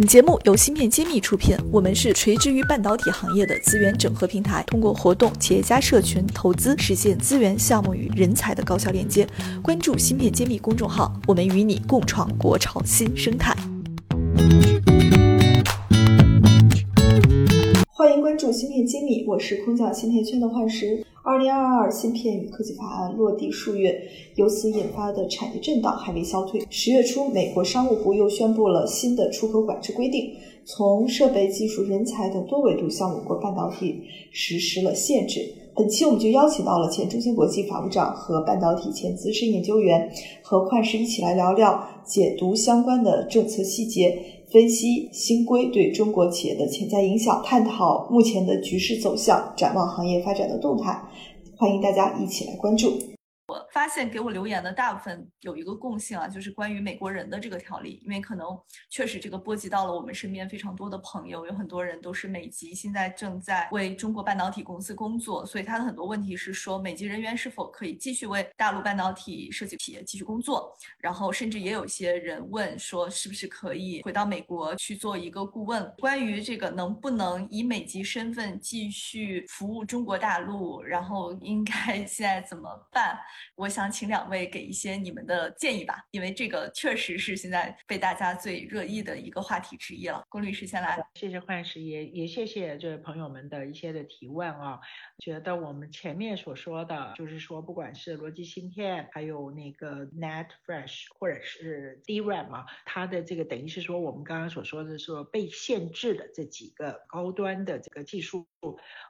本节目由芯片揭秘出品，我们是垂直于半导体行业的资源整合平台，通过活动、企业家社群、投资，实现资源、项目与人才的高效链接。关注芯片揭秘公众号，我们与你共创国潮新生态。欢迎关注芯片揭秘，我是空降芯片圈的幻石。二零二二芯片与科技法案落地数月，由此引发的产业震荡还未消退。十月初，美国商务部又宣布了新的出口管制规定，从设备、技术、人才等多维度向我国半导体实施了限制。本期我们就邀请到了前中芯国际法务长和半导体前资深研究员，和幻石一起来聊聊解读相关的政策细节，分析新规对中国企业的潜在影响，探讨目前的局势走向，展望行业发展的动态。欢迎大家一起来关注。我发现给我留言的大部分有一个共性啊，就是关于美国人的这个条例，因为可能确实这个波及到了我们身边非常多的朋友，有很多人都是美籍，现在正在为中国半导体公司工作，所以他的很多问题是说美籍人员是否可以继续为大陆半导体设计企业继续工作，然后甚至也有些人问说是不是可以回到美国去做一个顾问，关于这个能不能以美籍身份继续服务中国大陆，然后应该现在怎么办？我想请两位给一些你们的建议吧，因为这个确实是现在被大家最热议的一个话题之一了。龚律师先来，谢谢幻师，也也谢谢这位朋友们的一些的提问啊。觉得我们前面所说的，就是说不管是逻辑芯片，还有那个 Net Fresh 或者是 DRAM 啊，它的这个等于是说我们刚刚所说的说被限制的这几个高端的这个技术，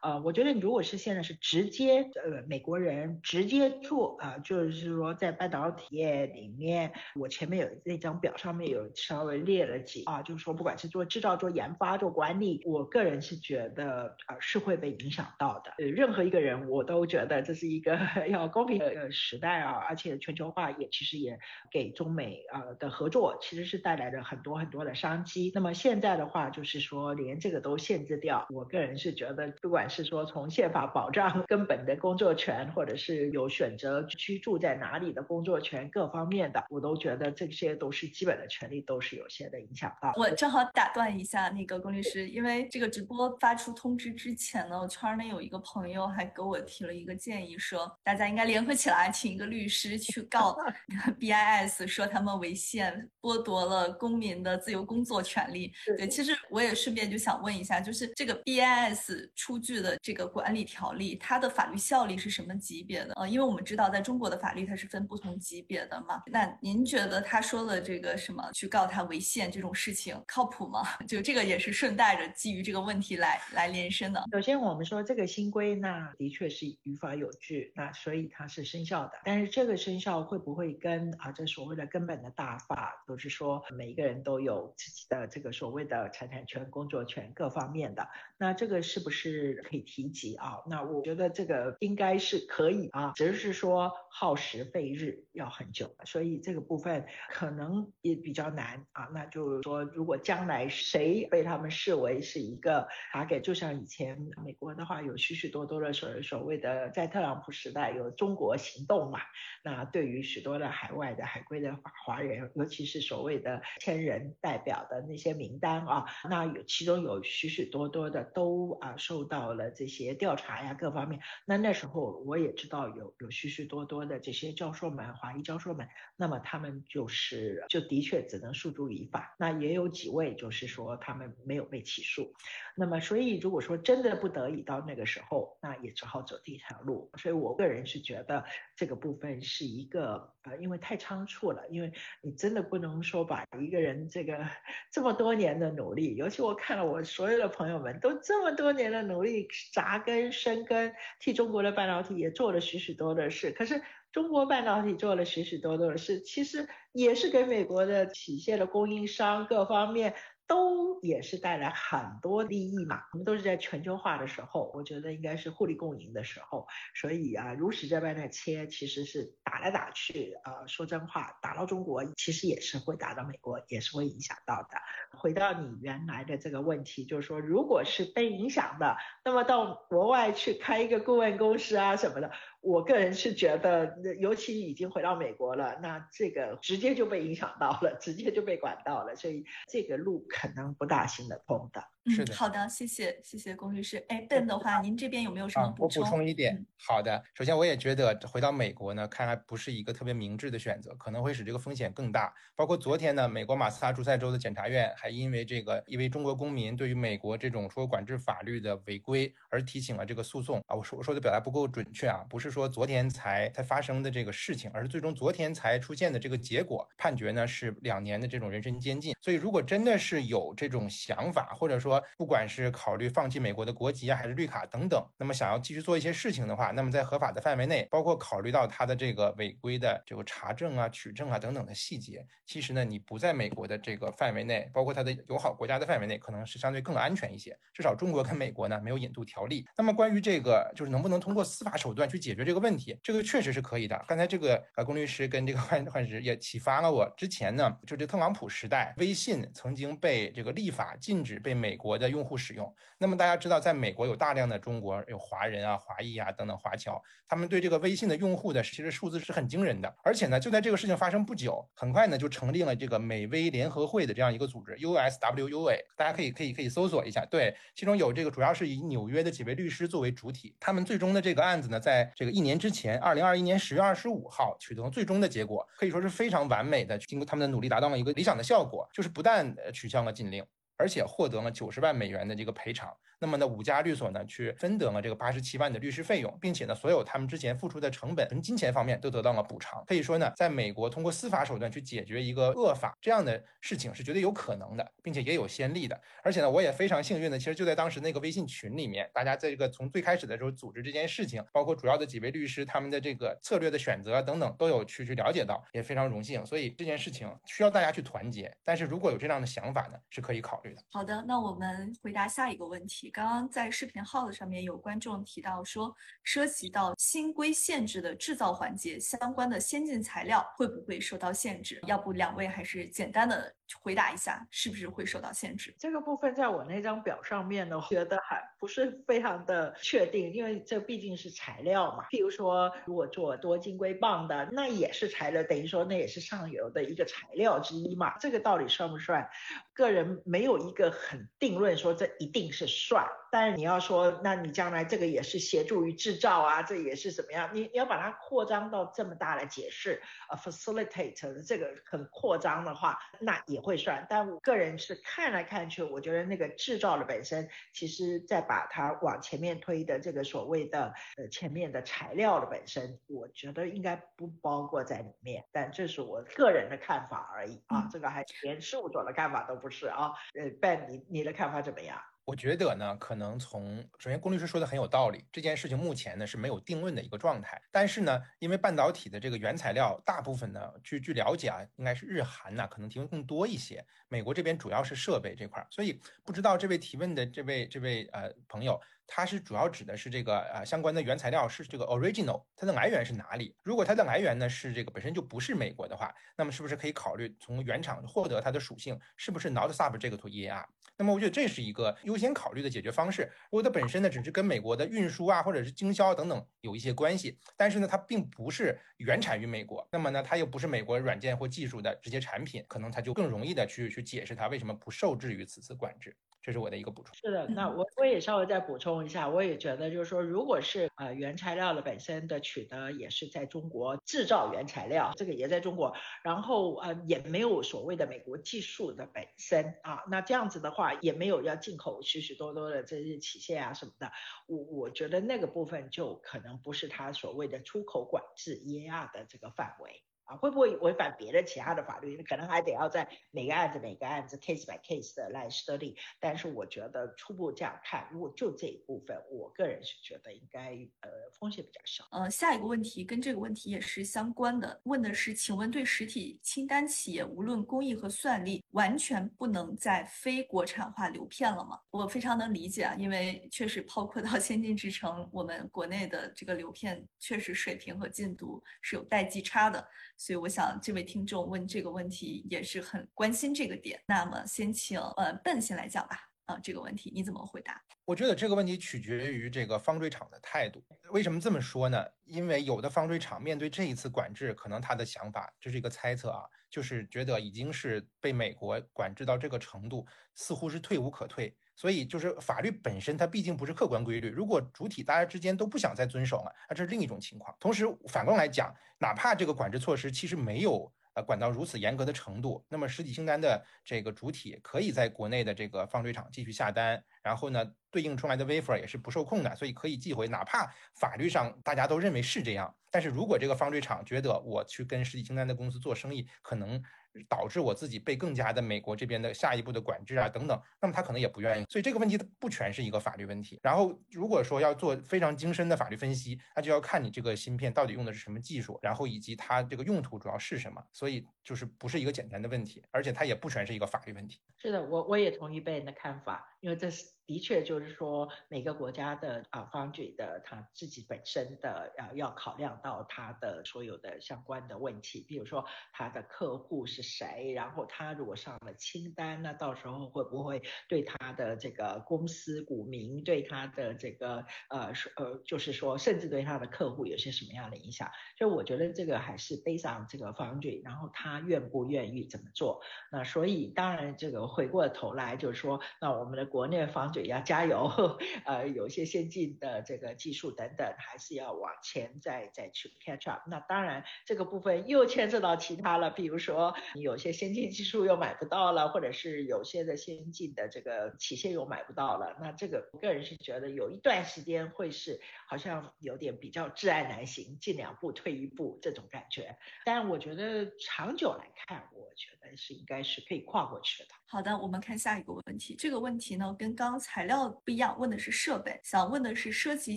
呃，我觉得如果是现在是直接呃美国人直接做啊，就是说在半导体业里面，我前面有那张表上面有稍微列了几啊，就是说不管是做制造、做研发、做管理，我个人是觉得呃是会被影响到的。呃任何一个人，我都觉得这是一个 要公平的时代啊，而且全球化也其实也给中美呃的合作其实是带来了很多很多的商机。那么现在的话，就是说连这个都限制掉，我个人是觉得，不管是说从宪法保障根本的工作权，或者是有选择居住在哪里的工作权各方面的，我都觉得这些都是基本的权利，都是有些的影响到。我正好打断一下那个龚律师，因为这个直播发出通知之前呢，我圈内有一个朋友。朋友还给我提了一个建议，说大家应该联合起来，请一个律师去告 BIS，说他们违宪，剥夺了公民的自由工作权利。对，其实我也顺便就想问一下，就是这个 BIS 出具的这个管理条例，它的法律效力是什么级别的？呃，因为我们知道在中国的法律它是分不同级别的嘛。那您觉得他说的这个什么去告他违宪这种事情靠谱吗？就这个也是顺带着基于这个问题来来连伸的。首先我们说这个新规。那的确是于法有据，那所以它是生效的。但是这个生效会不会跟啊这所谓的根本的大法，都是说每一个人都有自己的这个所谓的财产权、工作权各方面的，那这个是不是是可以提及啊？那我觉得这个应该是可以啊，只是说耗时费日要很久，所以这个部分可能也比较难啊。那就是说，如果将来谁被他们视为是一个打给，就像以前美国的话，有许许多。多的所所谓的在特朗普时代有中国行动嘛？那对于许多的海外的海归的华人，尤其是所谓的千人代表的那些名单啊，那有其中有许许多多的都啊受到了这些调查呀各方面。那那时候我也知道有有许许多多的这些教授们，华裔教授们，那么他们就是就的确只能诉诸于法。那也有几位就是说他们没有被起诉。那么所以如果说真的不得已到那个时候，那也只好走这条路，所以我个人是觉得这个部分是一个呃，因为太仓促了，因为你真的不能说把一个人这个 这么多年的努力，尤其我看了我所有的朋友们都这么多年的努力扎根生根，替中国的半导体也做了许许多的事，可是中国半导体做了许许多多的事，其实也是给美国的企业的供应商各方面。都也是带来很多利益嘛，我们都是在全球化的时候，我觉得应该是互利共赢的时候，所以啊，如此这般的切，其实是打来打去，呃，说真话，打到中国，其实也是会打到美国，也是会影响到的。回到你原来的这个问题，就是说，如果是被影响的，那么到国外去开一个顾问公司啊什么的，我个人是觉得，尤其已经回到美国了，那这个直接就被影响到了，直接就被管到了，所以这个路可能不大行得通的。是的，好的，谢谢谢谢龚律师。哎，Ben 的话，您这边有没有什么补充？我补充一点，好的。首先，我也觉得回到美国呢，看来不是一个特别明智的选择，可能会使这个风险更大。包括昨天呢，美国马萨诸塞州的检察院还因为这个一位中国公民对于美国这种出口管制法律的违规而提请了这个诉讼啊。我说我说的表达不够准确啊，不是说昨天才才发生的这个事情，而是最终昨天才出现的这个结果。判决呢是两年的这种人身监禁。所以，如果真的是有这种想法，或者说不管是考虑放弃美国的国籍啊，还是绿卡等等，那么想要继续做一些事情的话，那么在合法的范围内，包括考虑到他的这个违规的这个查证啊、取证啊等等的细节，其实呢，你不在美国的这个范围内，包括他的友好国家的范围内，可能是相对更安全一些。至少中国跟美国呢没有引渡条例。那么关于这个，就是能不能通过司法手段去解决这个问题，这个确实是可以的。刚才这个呃龚律师跟这个幻幻石也启发了我。之前呢，就这特朗普时代，微信曾经被这个立法禁止被美国的用户使用。那么大家知道，在美国有大量的中国有华人啊、华裔啊等等华侨，他们对这个微信的用户的其实数字是很惊人的。而且呢，就在这个事情发生不久，很快呢就成立了这个美微联合会的这样一个组织 USWUA，大家可以可以可以搜索一下。对，其中有这个主要是以纽约的几位律师作为主体，他们最终的这个案子呢，在这个一年之前，二零二一年十月二十五号取得了最终的结果，可以说是非常完美的，经过他们的努力达到了一个理想的效果，就是不但取消了禁令。而且获得了九十万美元的这个赔偿。那么呢，五家律所呢，去分得了这个八十七万的律师费用，并且呢，所有他们之前付出的成本跟金钱方面都得到了补偿。可以说呢，在美国通过司法手段去解决一个恶法这样的事情是绝对有可能的，并且也有先例的。而且呢，我也非常幸运的，其实就在当时那个微信群里面，大家在这个从最开始的时候组织这件事情，包括主要的几位律师他们的这个策略的选择等等，都有去去了解到，也非常荣幸。所以这件事情需要大家去团结。但是如果有这样的想法呢，是可以考虑的。好的，那我们回答下一个问题。刚刚在视频号的上面有观众提到说，涉及到新规限制的制造环节相关的先进材料会不会受到限制？要不两位还是简单的回答一下，是不是会受到限制？这个部分在我那张表上面呢，觉得还不是非常的确定，因为这毕竟是材料嘛。譬如说，如果做多晶硅棒的，那也是材料，等于说那也是上游的一个材料之一嘛。这个到底算不算？个人没有一个很定论说这一定是算，但是你要。说，那你将来这个也是协助于制造啊，这也是怎么样？你你要把它扩张到这么大来解释，呃，facilitate 这个很扩张的话，那也会算。但我个人是看来看去，我觉得那个制造的本身，其实在把它往前面推的这个所谓的呃前面的材料的本身，我觉得应该不包括在里面。但这是我个人的看法而已啊，这个还连事务所的看法都不是啊。呃，Ben，你你的看法怎么样？我觉得呢，可能从首先，龚律师说的很有道理。这件事情目前呢是没有定论的一个状态。但是呢，因为半导体的这个原材料大部分呢，据据了解啊，应该是日韩呐可能提供更多一些。美国这边主要是设备这块儿，所以不知道这位提问的这位这位呃朋友，它是主要指的是这个呃相关的原材料是这个 original，它的来源是哪里？如果它的来源呢是这个本身就不是美国的话，那么是不是可以考虑从原厂获得它的属性是不是 not sub 这个 to EAR？那么我觉得这是一个优先考虑的解决方式。如果它本身呢只是跟美国的运输啊或者是经销等等有一些关系，但是呢它并不是原产于美国，那么呢它又不是美国软件或技术的直接产品，可能它就更容易的去去解释它为什么不受制于此次管制。这是我的一个补充。是的，那我我也稍微再补充一下，我也觉得就是说，如果是呃原材料的本身的取得也是在中国制造原材料，这个也在中国，然后呃也没有所谓的美国技术的本身啊，那这样子的话也没有要进口许许多多的这些器械啊什么的，我我觉得那个部分就可能不是他所谓的出口管制 EAR 的这个范围。啊，会不会违反别的其他的法律？可能还得要在每个案子每个案子 case by case 的来 study。但是我觉得初步这样看，如果就这一部分，我个人是觉得应该呃风险比较小。呃，下一个问题跟这个问题也是相关的，问的是，请问对实体清单企业，无论工艺和算力，完全不能在非国产化流片了吗？我非常能理解啊，因为确实包括到先进制程，我们国内的这个流片确实水平和进度是有代际差的。所以我想，这位听众问这个问题也是很关心这个点。那么，先请呃笨先来讲吧。啊这个问题，你怎么回答？我觉得这个问题取决于这个方锥厂的态度。为什么这么说呢？因为有的方锥厂面对这一次管制，可能他的想法，这是一个猜测啊，就是觉得已经是被美国管制到这个程度，似乎是退无可退。所以就是法律本身，它毕竟不是客观规律。如果主体大家之间都不想再遵守了，那这是另一种情况。同时，反过来讲，哪怕这个管制措施其实没有呃管到如此严格的程度，那么实体清单的这个主体可以在国内的这个放水厂继续下单，然后呢，对应出来的 wafer 也是不受控的，所以可以寄回。哪怕法律上大家都认为是这样，但是如果这个方锥厂觉得我去跟实体清单的公司做生意，可能。导致我自己被更加的美国这边的下一步的管制啊等等，那么他可能也不愿意，所以这个问题不全是一个法律问题。然后如果说要做非常精深的法律分析，那就要看你这个芯片到底用的是什么技术，然后以及它这个用途主要是什么。所以就是不是一个简单的问题，而且它也不全是一个法律问题。是的，我我也同意贝恩的看法，因为这是。的确，就是说每个国家的啊，foundry 的他自己本身的要要考量到他的所有的相关的问题，比如说他的客户是谁，然后他如果上了清单，那到时候会不会对他的这个公司股民，对他的这个呃呃，就是说甚至对他的客户有些什么样的影响？所以我觉得这个还是背上这个 foundry，然后他愿不愿意怎么做？那所以当然这个回过头来就是说，那我们的国内房。也要加油，呃，有一些先进的这个技术等等，还是要往前再再去 catch up。那当然，这个部分又牵涉到其他了，比如说你有些先进技术又买不到了，或者是有些的先进的这个器械又买不到了。那这个我个人是觉得有一段时间会是好像有点比较挚爱难行，进两步退一步这种感觉。但我觉得长久来看，我觉得是应该是可以跨过去的。好的，我们看下一个问题。这个问题呢，跟刚才材料不一样，问的是设备。想问的是，涉及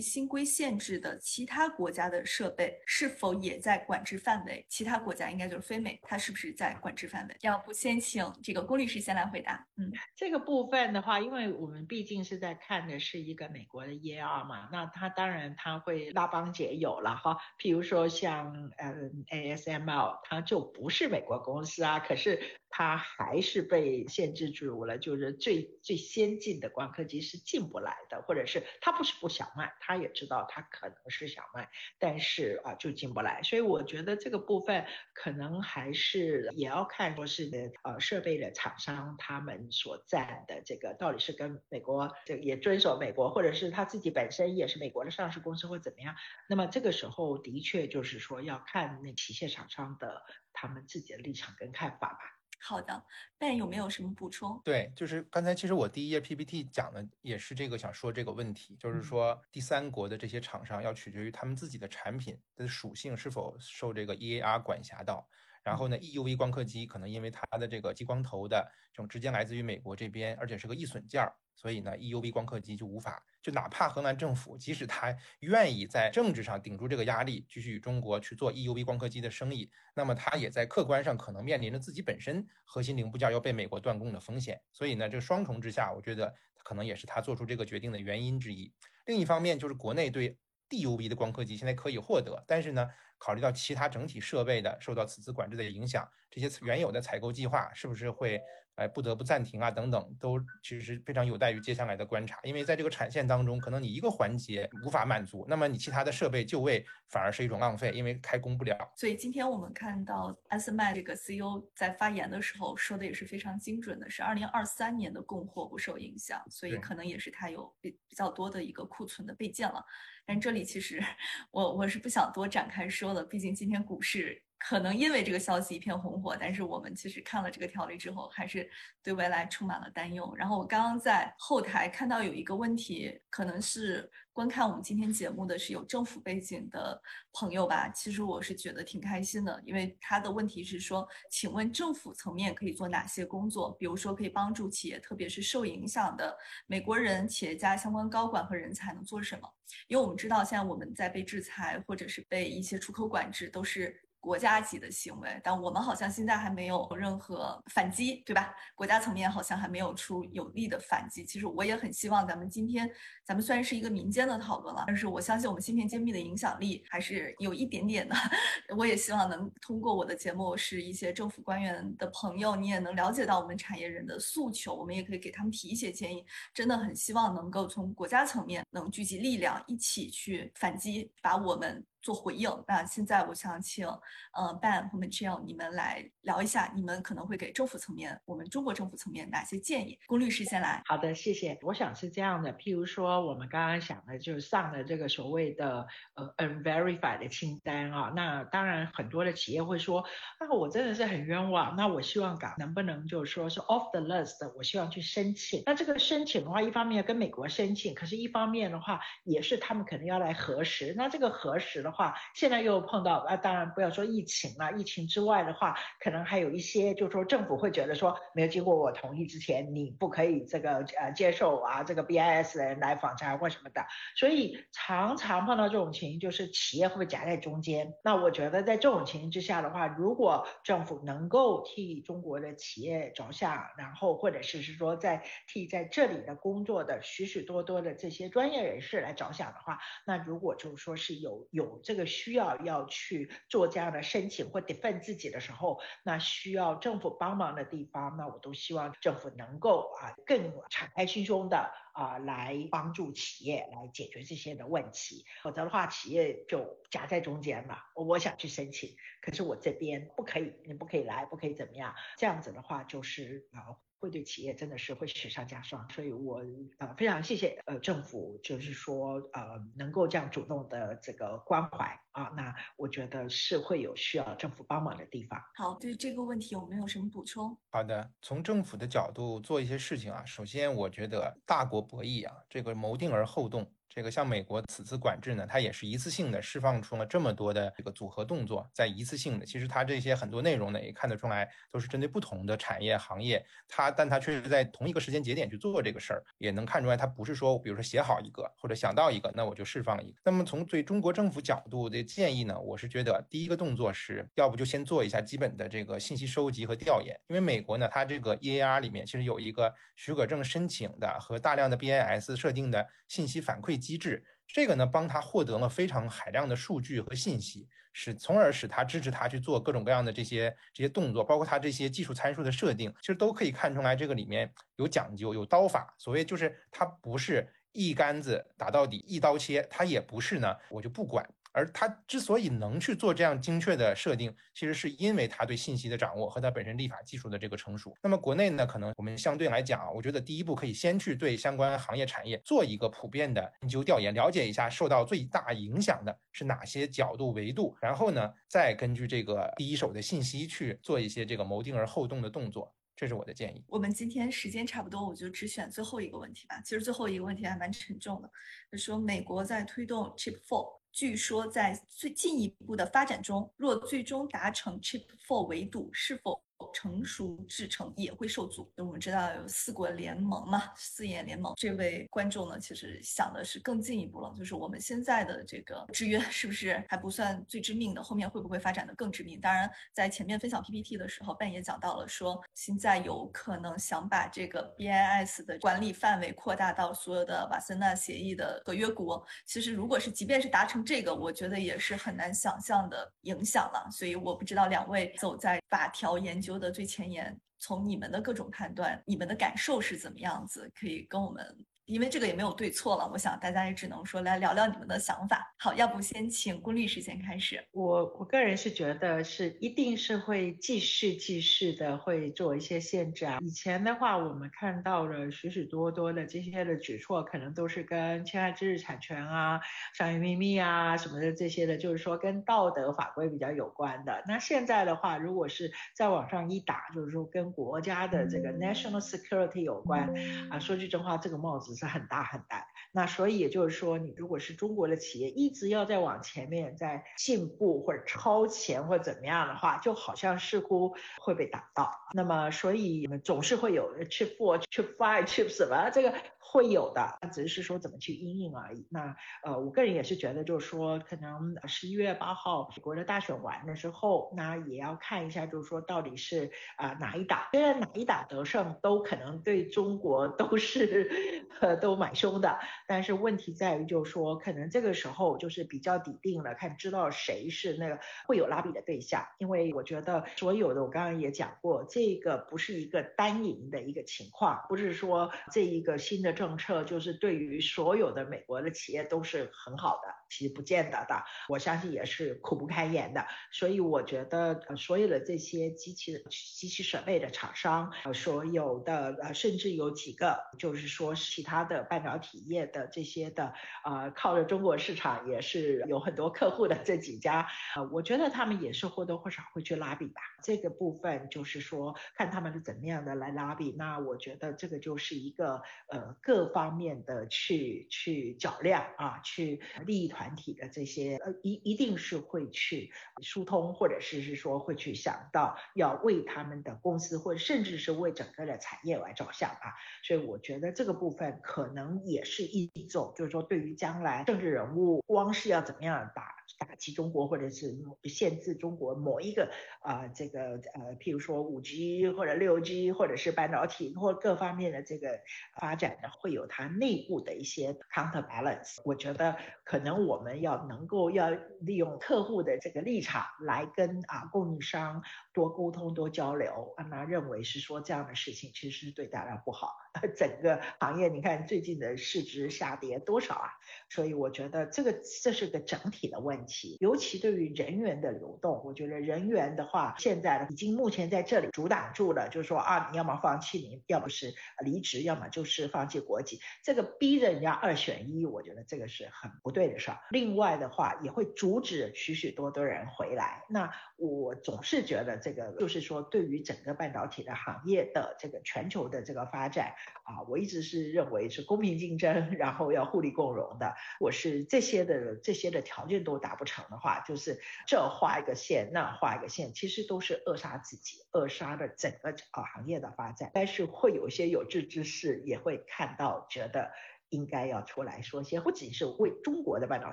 新规限制的其他国家的设备是否也在管制范围？其他国家应该就是非美，它是不是在管制范围？要不先请这个龚律师先来回答。嗯，这个部分的话，因为我们毕竟是在看的是一个美国的 EAR 嘛，那它当然它会拉帮结友了哈。譬如说像嗯 ASML，它就不是美国公司啊，可是。它还是被限制住了，就是最最先进的光刻机是进不来的，或者是它不是不想卖，他也知道他可能是想卖，但是啊就进不来。所以我觉得这个部分可能还是也要看说是呃设备的厂商他们所占的这个到底是跟美国这也遵守美国，或者是他自己本身也是美国的上市公司或怎么样。那么这个时候的确就是说要看那器械厂商的他们自己的立场跟看法吧。好的，Ben 有没有什么补充？对，就是刚才其实我第一页 PPT 讲的也是这个，想说这个问题，就是说第三国的这些厂商要取决于他们自己的产品的属性是否受这个 EAR 管辖到。然后呢，EUV 光刻机可能因为它的这个激光头的这种直接来自于美国这边，而且是个易损件儿，所以呢，EUV 光刻机就无法。就哪怕荷兰政府，即使他愿意在政治上顶住这个压力，继续与中国去做 EUV 光刻机的生意，那么他也在客观上可能面临着自己本身核心零部件要被美国断供的风险。所以呢，这双重之下，我觉得可能也是他做出这个决定的原因之一。另一方面，就是国内对 DUV 的光刻机现在可以获得，但是呢，考虑到其他整体设备的受到此次管制的影响，这些原有的采购计划是不是会？哎，不得不暂停啊，等等，都其实非常有待于接下来的观察。因为在这个产线当中，可能你一个环节无法满足，那么你其他的设备就位反而是一种浪费，因为开工不了。所以今天我们看到 SMI 这个 CEO 在发言的时候说的也是非常精准的，是二零二三年的供货不受影响，所以可能也是它有比比较多的一个库存的备件了。但这里其实 我我是不想多展开说的，毕竟今天股市。可能因为这个消息一片红火，但是我们其实看了这个条例之后，还是对未来充满了担忧。然后我刚刚在后台看到有一个问题，可能是观看我们今天节目的是有政府背景的朋友吧。其实我是觉得挺开心的，因为他的问题是说，请问政府层面可以做哪些工作？比如说可以帮助企业，特别是受影响的美国人企业家相关高管和人才能做什么？因为我们知道现在我们在被制裁或者是被一些出口管制，都是。国家级的行为，但我们好像现在还没有任何反击，对吧？国家层面好像还没有出有力的反击。其实我也很希望咱们今天，咱们虽然是一个民间的讨论了，但是我相信我们芯片揭秘的影响力还是有一点点的。我也希望能通过我的节目，是一些政府官员的朋友，你也能了解到我们产业人的诉求，我们也可以给他们提一些建议。真的很希望能够从国家层面能聚集力量，一起去反击，把我们。做回应。那现在我想请，呃，Ben 和 Michelle 你们来聊一下，你们可能会给政府层面，我们中国政府层面哪些建议？龚律师先来。好的，谢谢。我想是这样的，譬如说我们刚刚想的，就是上了这个所谓的呃 unverified 的清单啊。那当然很多的企业会说，那我真的是很冤枉。那我希望港能不能就是说是 off the list，我希望去申请。那这个申请的话，一方面要跟美国申请，可是一方面的话也是他们可能要来核实。那这个核实的。话现在又碰到啊，当然不要说疫情了，疫情之外的话，可能还有一些，就是说政府会觉得说，没有经过我同意之前，你不可以这个呃接受啊这个 BIS 的人来访查或什么的，所以常常碰到这种情形，就是企业会夹在中间。那我觉得在这种情形之下的话，如果政府能够替中国的企业着想，然后或者是是说在替在这里的工作的许许多多的这些专业人士来着想的话，那如果就是说是有有。这个需要要去做这样的申请或 defend 自己的时候，那需要政府帮忙的地方，那我都希望政府能够啊更敞开心胸的啊来帮助企业来解决这些的问题，否则的话企业就夹在中间了。我想去申请，可是我这边不可以，你不可以来，不可以怎么样？这样子的话就是啊。会对企业真的是会雪上加霜，所以我呃非常谢谢呃政府，就是说呃能够这样主动的这个关怀啊，那我觉得是会有需要政府帮忙的地方。好，对这个问题我们有什么补充？好的，从政府的角度做一些事情啊，首先我觉得大国博弈啊，这个谋定而后动。这个像美国此次管制呢，它也是一次性的释放出了这么多的这个组合动作，在一次性的，其实它这些很多内容呢，也看得出来都是针对不同的产业行业，它但它确实在同一个时间节点去做这个事儿，也能看出来它不是说，比如说写好一个或者想到一个，那我就释放一个。那么从对中国政府角度的建议呢，我是觉得第一个动作是要不就先做一下基本的这个信息收集和调研，因为美国呢，它这个 EAR 里面其实有一个许可证申请的和大量的 BIS 设定的信息反馈机制。这个呢，帮他获得了非常海量的数据和信息，使从而使他支持他去做各种各样的这些这些动作，包括他这些技术参数的设定，其实都可以看出来这个里面有讲究，有刀法。所谓就是他不是一竿子打到底，一刀切，他也不是呢，我就不管。而他之所以能去做这样精确的设定，其实是因为他对信息的掌握和他本身立法技术的这个成熟。那么国内呢，可能我们相对来讲啊，我觉得第一步可以先去对相关行业产业做一个普遍的研究调研，了解一下受到最大影响的是哪些角度维度，然后呢，再根据这个第一手的信息去做一些这个谋定而后动的动作。这是我的建议。我们今天时间差不多，我就只选最后一个问题吧。其实最后一个问题还蛮沉重的，就说美国在推动 Chip Four。据说在最进一步的发展中，若最终达成 Chip Four 围堵，是否？成熟制成也会受阻。我们知道有四国联盟嘛，四眼联盟。这位观众呢，其实想的是更进一步了，就是我们现在的这个制约是不是还不算最致命的？后面会不会发展的更致命？当然，在前面分享 PPT 的时候半也讲到了，说现在有可能想把这个 BIS 的管理范围扩大到所有的瓦森纳协议的合约国。其实，如果是即便是达成这个，我觉得也是很难想象的影响了。所以，我不知道两位走在法条研究。的最前沿，从你们的各种判断，你们的感受是怎么样子？可以跟我们。因为这个也没有对错了，我想大家也只能说来聊聊你们的想法。好，要不先请龚律师先开始。我我个人是觉得是一定是会继续继续的会做一些限制啊。以前的话，我们看到了许许多多的这些的举措，可能都是跟侵害知识产权啊、商业秘密啊什么的这些的，就是说跟道德法规比较有关的。那现在的话，如果是再往上一打，就是说跟国家的这个 national security 有关啊，说句真话，这个帽子。是很大很大。那所以也就是说，你如果是中国的企业，一直要在往前面在进步或者超前或者怎么样的话，就好像似乎会被打到。那么所以总是会有 chip for、chip five、chip 什么这个。会有的，只是说怎么去应应而已。那呃，我个人也是觉得，就是说，可能十一月八号美国的大选完的时候，那也要看一下，就是说到底是啊哪一党，虽然哪一党得胜，都可能对中国都是呃 都蛮凶的。但是问题在于，就是说，可能这个时候就是比较底定了，看知道谁是那个会有拉比的对象。因为我觉得所有的，我刚刚也讲过，这个不是一个单赢的一个情况，不是说这一个新的。政策就是对于所有的美国的企业都是很好的，其实不见得的，我相信也是苦不堪言的。所以我觉得，所有的这些机器的机器设备的厂商，所有的呃，甚至有几个就是说其他他的半导体业的这些的，呃，靠着中国市场也是有很多客户的这几家，呃，我觉得他们也是或多或少会去拉比吧。这个部分就是说看他们是怎么样的来拉比。那我觉得这个就是一个呃各。各方面的去去较量啊，去利益团体的这些呃一一定是会去疏通，或者是是说会去想到要为他们的公司，或者甚至是为整个的产业来着想啊。所以我觉得这个部分可能也是一种，就是说对于将来政治人物，光是要怎么样打。打击中国，或者是限制中国某一个啊，这个呃，譬如说五 G 或者六 G，或者是半导体或各方面的这个发展呢，会有它内部的一些 counterbalance。我觉得可能我们要能够要利用客户的这个立场来跟啊供应商多沟通、多交流。那认为是说这样的事情其实是对大家不好。整个行业，你看最近的市值下跌多少啊？所以我觉得这个这是个整体的问题，尤其对于人员的流动，我觉得人员的话，现在已经目前在这里阻挡住了，就是说啊，你要么放弃，你要不是离职，要么就是放弃国籍，这个逼着人家二选一，我觉得这个是很不对的事儿。另外的话，也会阻止许许多多人回来。那我总是觉得这个就是说，对于整个半导体的行业的这个全球的这个发展。啊，我一直是认为是公平竞争，然后要互利共荣的。我是这些的这些的条件都达不成的话，就是这画一个线，那画一个线，其实都是扼杀自己，扼杀的整个啊行业的发展。但是会有一些有志之士也会看到，觉得应该要出来说些，不仅是为中国的半导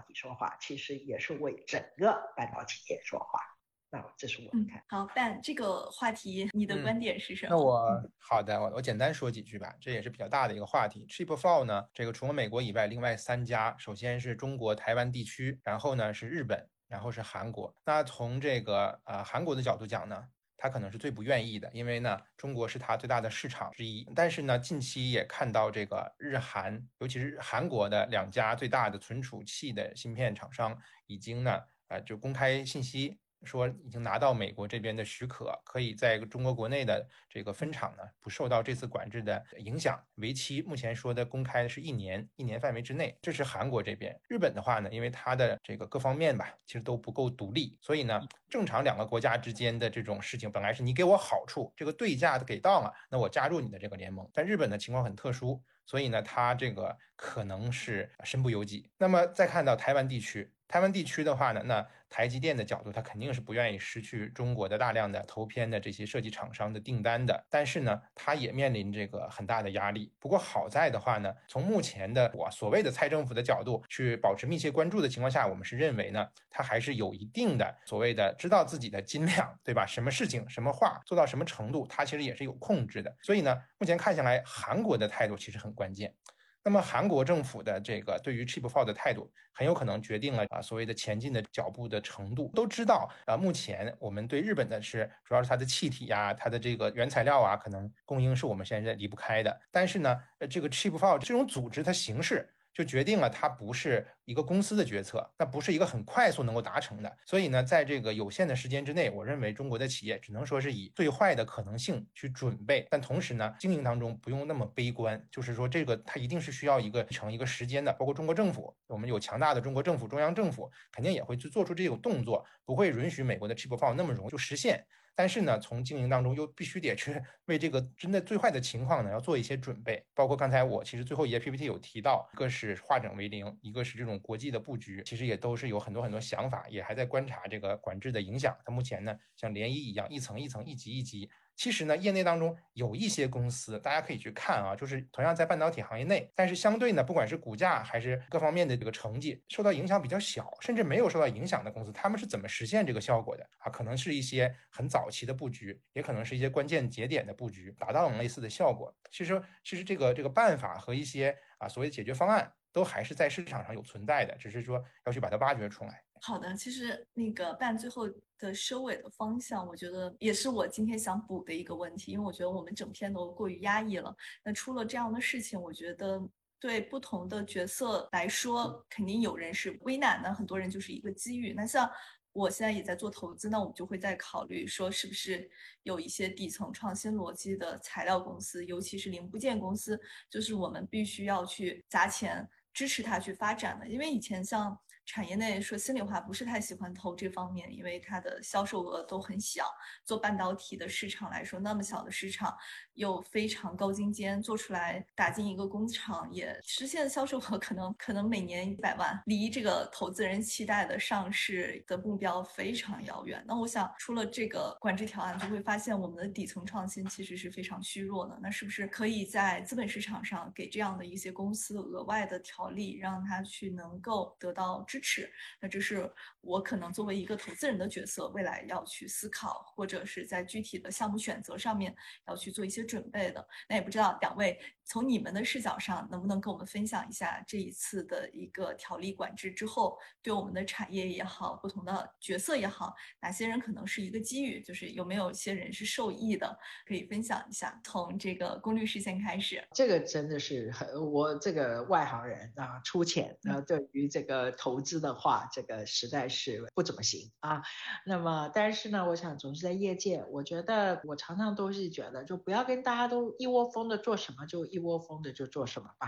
体说话，其实也是为整个半导体业说话。那这是我的看。好，Ben，这个话题你的观点是什么？那我好的，我我简单说几句吧。这也是比较大的一个话题。Chip Four 呢，这个除了美国以外，另外三家，首先是中国台湾地区，然后呢是日本，然后是韩国。那从这个呃韩国的角度讲呢，他可能是最不愿意的，因为呢中国是他最大的市场之一。但是呢，近期也看到这个日韩，尤其是韩国的两家最大的存储器的芯片厂商，已经呢啊就公开信息。说已经拿到美国这边的许可，可以在中国国内的这个分厂呢，不受到这次管制的影响。为期目前说的公开是一年，一年范围之内。这是韩国这边。日本的话呢，因为它的这个各方面吧，其实都不够独立，所以呢，正常两个国家之间的这种事情，本来是你给我好处，这个对价给到了，那我加入你的这个联盟。但日本的情况很特殊，所以呢，它这个可能是身不由己。那么再看到台湾地区。台湾地区的话呢，那台积电的角度，它肯定是不愿意失去中国的大量的投片的这些设计厂商的订单的。但是呢，它也面临这个很大的压力。不过好在的话呢，从目前的我所谓的蔡政府的角度去保持密切关注的情况下，我们是认为呢，它还是有一定的所谓的知道自己的斤两，对吧？什么事情、什么话做到什么程度，它其实也是有控制的。所以呢，目前看下来，韩国的态度其实很关键。那么韩国政府的这个对于 Cheap Four 的态度，很有可能决定了啊所谓的前进的脚步的程度。都知道啊，目前我们对日本的是主要是它的气体呀，它的这个原材料啊，可能供应是我们现在离不开的。但是呢，呃这个 Cheap Four 这种组织它形式。就决定了它不是一个公司的决策，那不是一个很快速能够达成的。所以呢，在这个有限的时间之内，我认为中国的企业只能说是以最坏的可能性去准备，但同时呢，经营当中不用那么悲观，就是说这个它一定是需要一个成一个时间的。包括中国政府，我们有强大的中国政府，中央政府肯定也会去做出这种动作，不会允许美国的 Chip Four 那么容易就实现。但是呢，从经营当中又必须得去 为这个真的最坏的情况呢要做一些准备。包括刚才我其实最后一页 PPT 有提到，一个是化整为零，一个是这种国际的布局，其实也都是有很多很多想法，也还在观察这个管制的影响。它目前呢像涟漪一样，一层一层，一级一级。其实呢，业内当中有一些公司，大家可以去看啊，就是同样在半导体行业内，但是相对呢，不管是股价还是各方面的这个成绩，受到影响比较小，甚至没有受到影响的公司，他们是怎么实现这个效果的啊？可能是一些很早期的布局，也可能是一些关键节点的布局，达到了类似的效果。其实，其实这个这个办法和一些啊所谓的解决方案，都还是在市场上有存在的，只是说要去把它挖掘出来。好的，其实那个办最后的收尾的方向，我觉得也是我今天想补的一个问题，因为我觉得我们整篇都过于压抑了。那出了这样的事情，我觉得对不同的角色来说，肯定有人是危难的，很多人就是一个机遇。那像我现在也在做投资，那我们就会在考虑说，是不是有一些底层创新逻辑的材料公司，尤其是零部件公司，就是我们必须要去砸钱支持它去发展的，因为以前像。产业内说心里话，不是太喜欢投这方面，因为它的销售额都很小。做半导体的市场来说，那么小的市场又非常高精尖，做出来打进一个工厂也实现销售额可能可能每年一百万，离这个投资人期待的上市的目标非常遥远。那我想，出了这个管制条案，就会发现我们的底层创新其实是非常虚弱的。那是不是可以在资本市场上给这样的一些公司额外的条例，让它去能够得到支？支持，那这是我可能作为一个投资人的角色，未来要去思考，或者是在具体的项目选择上面要去做一些准备的。那也不知道两位。从你们的视角上，能不能跟我们分享一下这一次的一个条例管制之后，对我们的产业也好，不同的角色也好，哪些人可能是一个机遇？就是有没有一些人是受益的，可以分享一下。从这个龚律师先开始。这个真的是很我这个外行人啊，出钱啊，对于这个投资的话，这个实在是不怎么行啊。那么，但是呢，我想总是在业界，我觉得我常常都是觉得，就不要跟大家都一窝蜂的做什么就一。一窝蜂的就做什么吧。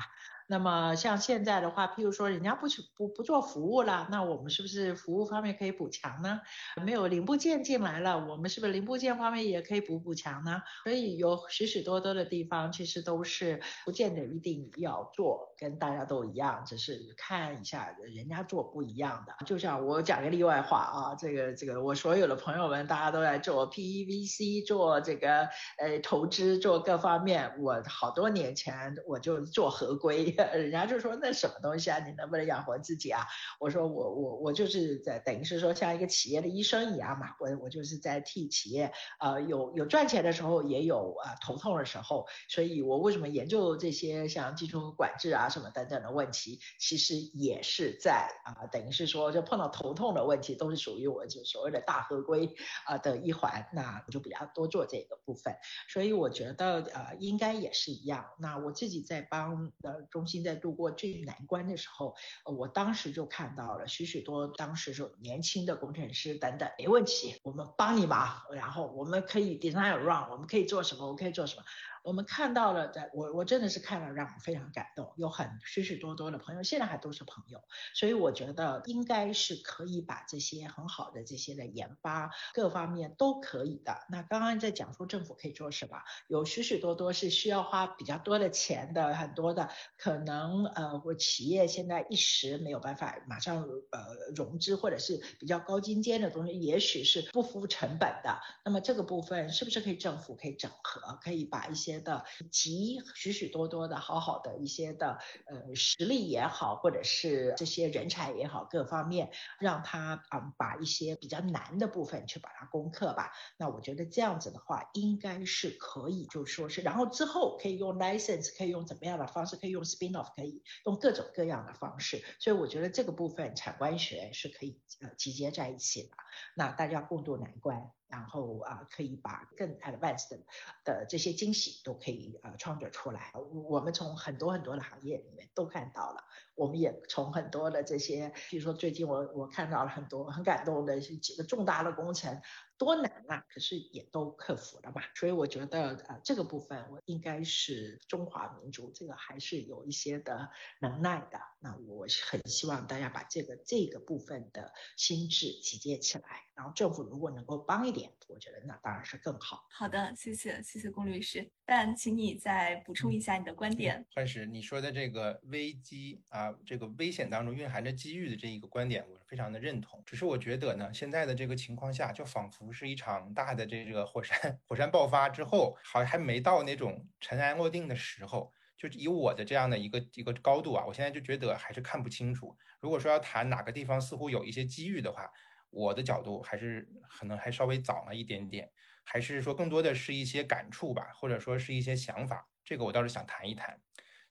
那么像现在的话，譬如说人家不去不不做服务了，那我们是不是服务方面可以补强呢？没有零部件进来了，我们是不是零部件方面也可以补补强呢？所以有许许多多的地方，其实都是不见得一定要做，跟大家都一样，只是看一下人家做不一样的。就像我讲个例外话啊，这个这个我所有的朋友们，大家都在做 PEVC，做这个呃投资，做各方面。我好多年前我就做合规。人家就说那什么东西啊，你能不能养活自己啊？我说我我我就是在等于是说像一个企业的医生一样嘛，我我就是在替企业呃有有赚钱的时候，也有啊头痛的时候，所以我为什么研究这些像技术管制啊什么等等的问题，其实也是在啊等于是说就碰到头痛的问题，都是属于我就所谓的大合规啊的一环，那我就比较多做这个部分，所以我觉得呃应该也是一样。那我自己在帮呃中。现在度过这一难关的时候，我当时就看到了许许多当时就年轻的工程师等等，没问题，我们帮你忙，然后我们可以 design run，我们可以做什么，我可以做什么。我们看到了，在我我真的是看了，让我非常感动。有很许许多多的朋友，现在还都是朋友，所以我觉得应该是可以把这些很好的这些的研发各方面都可以的。那刚刚在讲说政府可以做什么，有许许多多是需要花比较多的钱的，很多的可能呃，或企业现在一时没有办法马上呃融资，或者是比较高精尖的东西，也许是不付成本的。那么这个部分是不是可以政府可以整合，可以把一些些的集许许多多的好好的一些的呃实力也好，或者是这些人才也好，各方面让他啊把一些比较难的部分去把它攻克吧。那我觉得这样子的话，应该是可以，就说是然后之后可以用 license，可以用怎么样的方式，可以用 spin off，可以用各种各样的方式。所以我觉得这个部分产官学是可以呃集结在一起的，那大家共度难关。然后啊，可以把更 advanced 的这些惊喜都可以呃创造出来。我们从很多很多的行业里面都看到了，我们也从很多的这些，比如说最近我我看到了很多很感动的几个重大的工程。多难啊，可是也都克服了嘛。所以我觉得呃这个部分我应该是中华民族这个还是有一些的能耐的。那我很希望大家把这个这个部分的心智集结起来，然后政府如果能够帮一点，我觉得那当然是更好。好的，谢谢谢谢龚律师。但请你再补充一下你的观点。幻石，你说的这个危机啊，这个危险当中蕴含着机遇的这一个观点，我是非常的认同。只是我觉得呢，现在的这个情况下，就仿佛是一场大的这个火山 火山爆发之后，好像还没到那种尘埃落定的时候。就以我的这样的一个一个高度啊，我现在就觉得还是看不清楚。如果说要谈哪个地方似乎有一些机遇的话，我的角度还是可能还稍微早了一点点，还是说更多的是一些感触吧，或者说是一些想法。这个我倒是想谈一谈，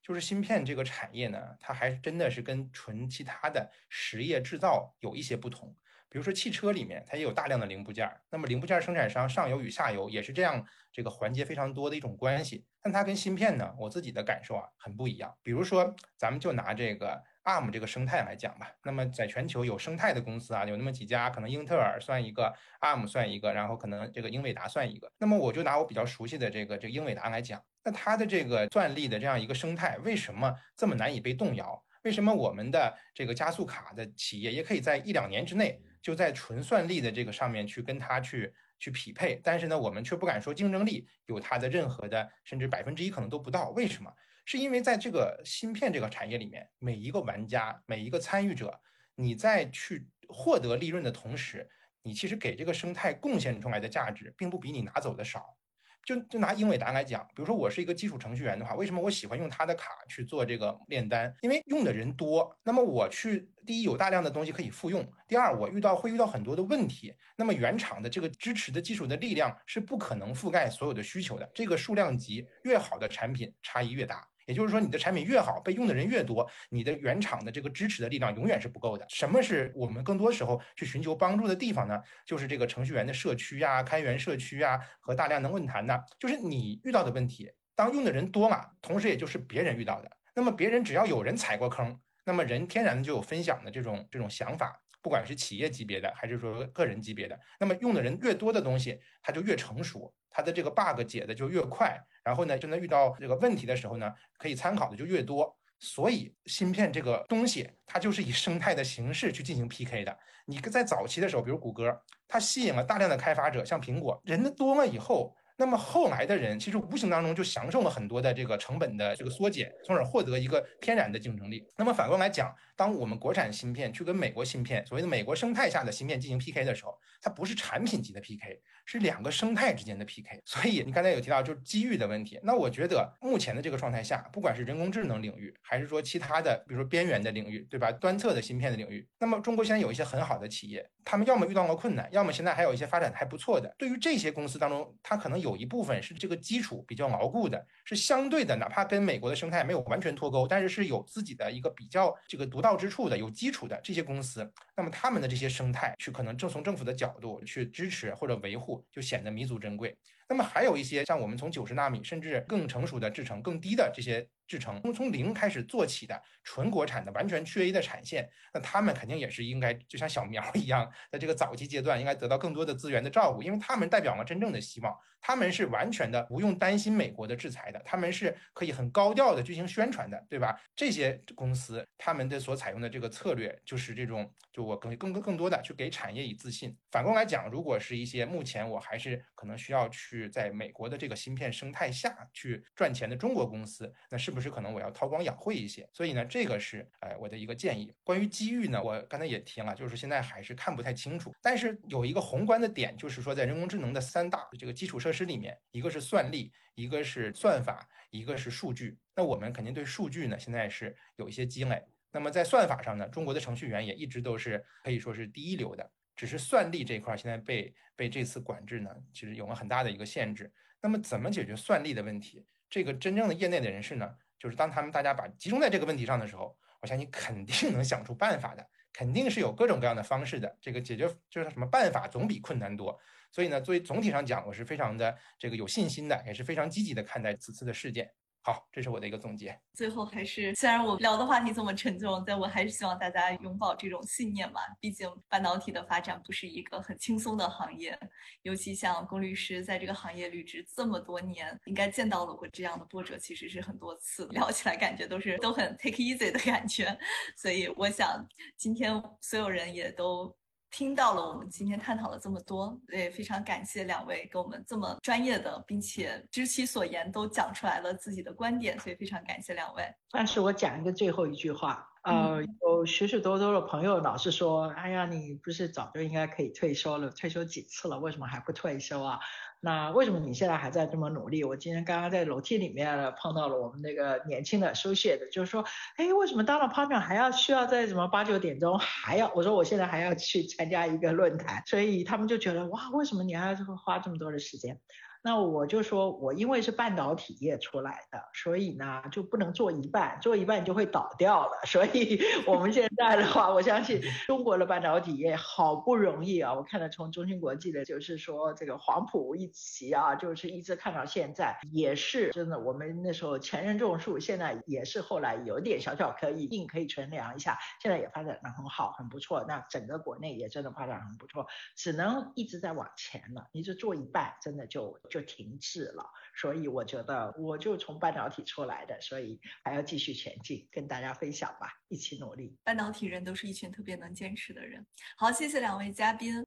就是芯片这个产业呢，它还真的是跟纯其他的实业制造有一些不同。比如说汽车里面，它也有大量的零部件儿，那么零部件生产商上游与下游也是这样，这个环节非常多的一种关系。但它跟芯片呢，我自己的感受啊很不一样。比如说，咱们就拿这个 ARM 这个生态来讲吧，那么在全球有生态的公司啊，有那么几家，可能英特尔算一个，ARM 算一个，然后可能这个英伟达算一个。那么我就拿我比较熟悉的这个这个英伟达来讲，那它的这个算力的这样一个生态，为什么这么难以被动摇？为什么我们的这个加速卡的企业也可以在一两年之内？就在纯算力的这个上面去跟它去去匹配，但是呢，我们却不敢说竞争力有它的任何的，甚至百分之一可能都不到。为什么？是因为在这个芯片这个产业里面，每一个玩家、每一个参与者，你在去获得利润的同时，你其实给这个生态贡献出来的价值，并不比你拿走的少。就就拿英伟达来讲，比如说我是一个基础程序员的话，为什么我喜欢用他的卡去做这个炼丹？因为用的人多，那么我去第一有大量的东西可以复用，第二我遇到会遇到很多的问题，那么原厂的这个支持的技术的力量是不可能覆盖所有的需求的，这个数量级越好的产品差异越大。也就是说，你的产品越好，被用的人越多，你的原厂的这个支持的力量永远是不够的。什么是我们更多时候去寻求帮助的地方呢？就是这个程序员的社区呀、开源社区啊和大量的论坛呢。就是你遇到的问题，当用的人多了，同时也就是别人遇到的。那么别人只要有人踩过坑，那么人天然的就有分享的这种这种想法，不管是企业级别的还是说个人级别的。那么用的人越多的东西，它就越成熟，它的这个 bug 解的就越快。然后呢，真的遇到这个问题的时候呢，可以参考的就越多。所以芯片这个东西，它就是以生态的形式去进行 PK 的。你在早期的时候，比如谷歌，它吸引了大量的开发者，像苹果，人的多了以后。那么后来的人其实无形当中就享受了很多的这个成本的这个缩减，从而获得一个天然的竞争力。那么反过来讲，当我们国产芯片去跟美国芯片，所谓的美国生态下的芯片进行 PK 的时候，它不是产品级的 PK，是两个生态之间的 PK。所以你刚才有提到就是机遇的问题。那我觉得目前的这个状态下，不管是人工智能领域，还是说其他的，比如说边缘的领域，对吧？端侧的芯片的领域，那么中国现在有一些很好的企业，他们要么遇到了困难，要么现在还有一些发展还不错的。对于这些公司当中，它可能有。一部分是这个基础比较牢固的，是相对的，哪怕跟美国的生态没有完全脱钩，但是是有自己的一个比较这个独到到之处的，有基础的这些公司，那么他们的这些生态，去可能正从政府的角度去支持或者维护，就显得弥足珍贵。那么还有一些像我们从九十纳米甚至更成熟的制程、更低的这些。制成从从零开始做起的纯国产的完全去 A 的产线，那他们肯定也是应该就像小苗一样，在这个早期阶段应该得到更多的资源的照顾，因为他们代表了真正的希望，他们是完全的不用担心美国的制裁的，他们是可以很高调的进行宣传的，对吧？这些公司他们的所采用的这个策略就是这种，就我更更更更多的去给产业以自信。反过来讲，如果是一些目前我还是可能需要去在美国的这个芯片生态下去赚钱的中国公司，那是不是？就是可能我要韬光养晦一些，所以呢，这个是哎我的一个建议。关于机遇呢，我刚才也提了，就是现在还是看不太清楚。但是有一个宏观的点，就是说在人工智能的三大这个基础设施里面，一个是算力，一个是算法，一个是数据。那我们肯定对数据呢，现在是有一些积累。那么在算法上呢，中国的程序员也一直都是可以说是第一流的。只是算力这块现在被被这次管制呢，其实有了很大的一个限制。那么怎么解决算力的问题？这个真正的业内的人士呢？就是当他们大家把集中在这个问题上的时候，我相信肯定能想出办法的，肯定是有各种各样的方式的。这个解决就是什么办法总比困难多。所以呢，作为总体上讲，我是非常的这个有信心的，也是非常积极的看待此次的事件。好，这是我的一个总结。最后还是，虽然我聊的话题这么沉重，但我还是希望大家拥抱这种信念嘛。毕竟半导体的发展不是一个很轻松的行业，尤其像龚律师在这个行业履职这么多年，应该见到了过这样的波折，其实是很多次。聊起来感觉都是都很 take easy 的感觉，所以我想今天所有人也都。听到了我们今天探讨了这么多，也非常感谢两位给我们这么专业的，并且知其所言都讲出来了自己的观点，所以非常感谢两位。但是我讲一个最后一句话，呃，有许许多多的朋友老是说，哎呀，你不是早就应该可以退休了，退休几次了，为什么还不退休啊？那为什么你现在还在这么努力？我今天刚刚在楼梯里面碰到了我们那个年轻的书写的，就是说，哎，为什么当了 partner 还要需要在什么八九点钟还要？我说我现在还要去参加一个论坛，所以他们就觉得哇，为什么你还要花这么多的时间？那我就说，我因为是半导体业出来的，所以呢就不能做一半，做一半就会倒掉了。所以我们现在的话，我相信中国的半导体业好不容易啊，我看到从中芯国际的，就是说这个黄埔一起啊，就是一直看到现在，也是真的。我们那时候前人种树，现在也是后来有点小小可以硬可以乘凉一下，现在也发展的很好，很不错。那整个国内也真的发展很不错，只能一直在往前了。你就做一半，真的就。就停滞了，所以我觉得我就从半导体出来的，所以还要继续前进，跟大家分享吧，一起努力。半导体人都是一群特别能坚持的人。好，谢谢两位嘉宾。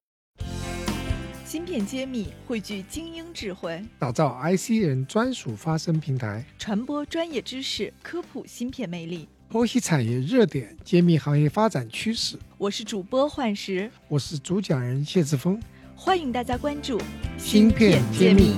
芯片揭秘，汇聚精英智慧，打造 IC 人专属发声平台，传播专业知识，科普芯片魅力，剖析产业热点，揭秘行业发展趋势。我是主播幻石，我是主讲人谢志峰。欢迎大家关注《芯片揭秘》。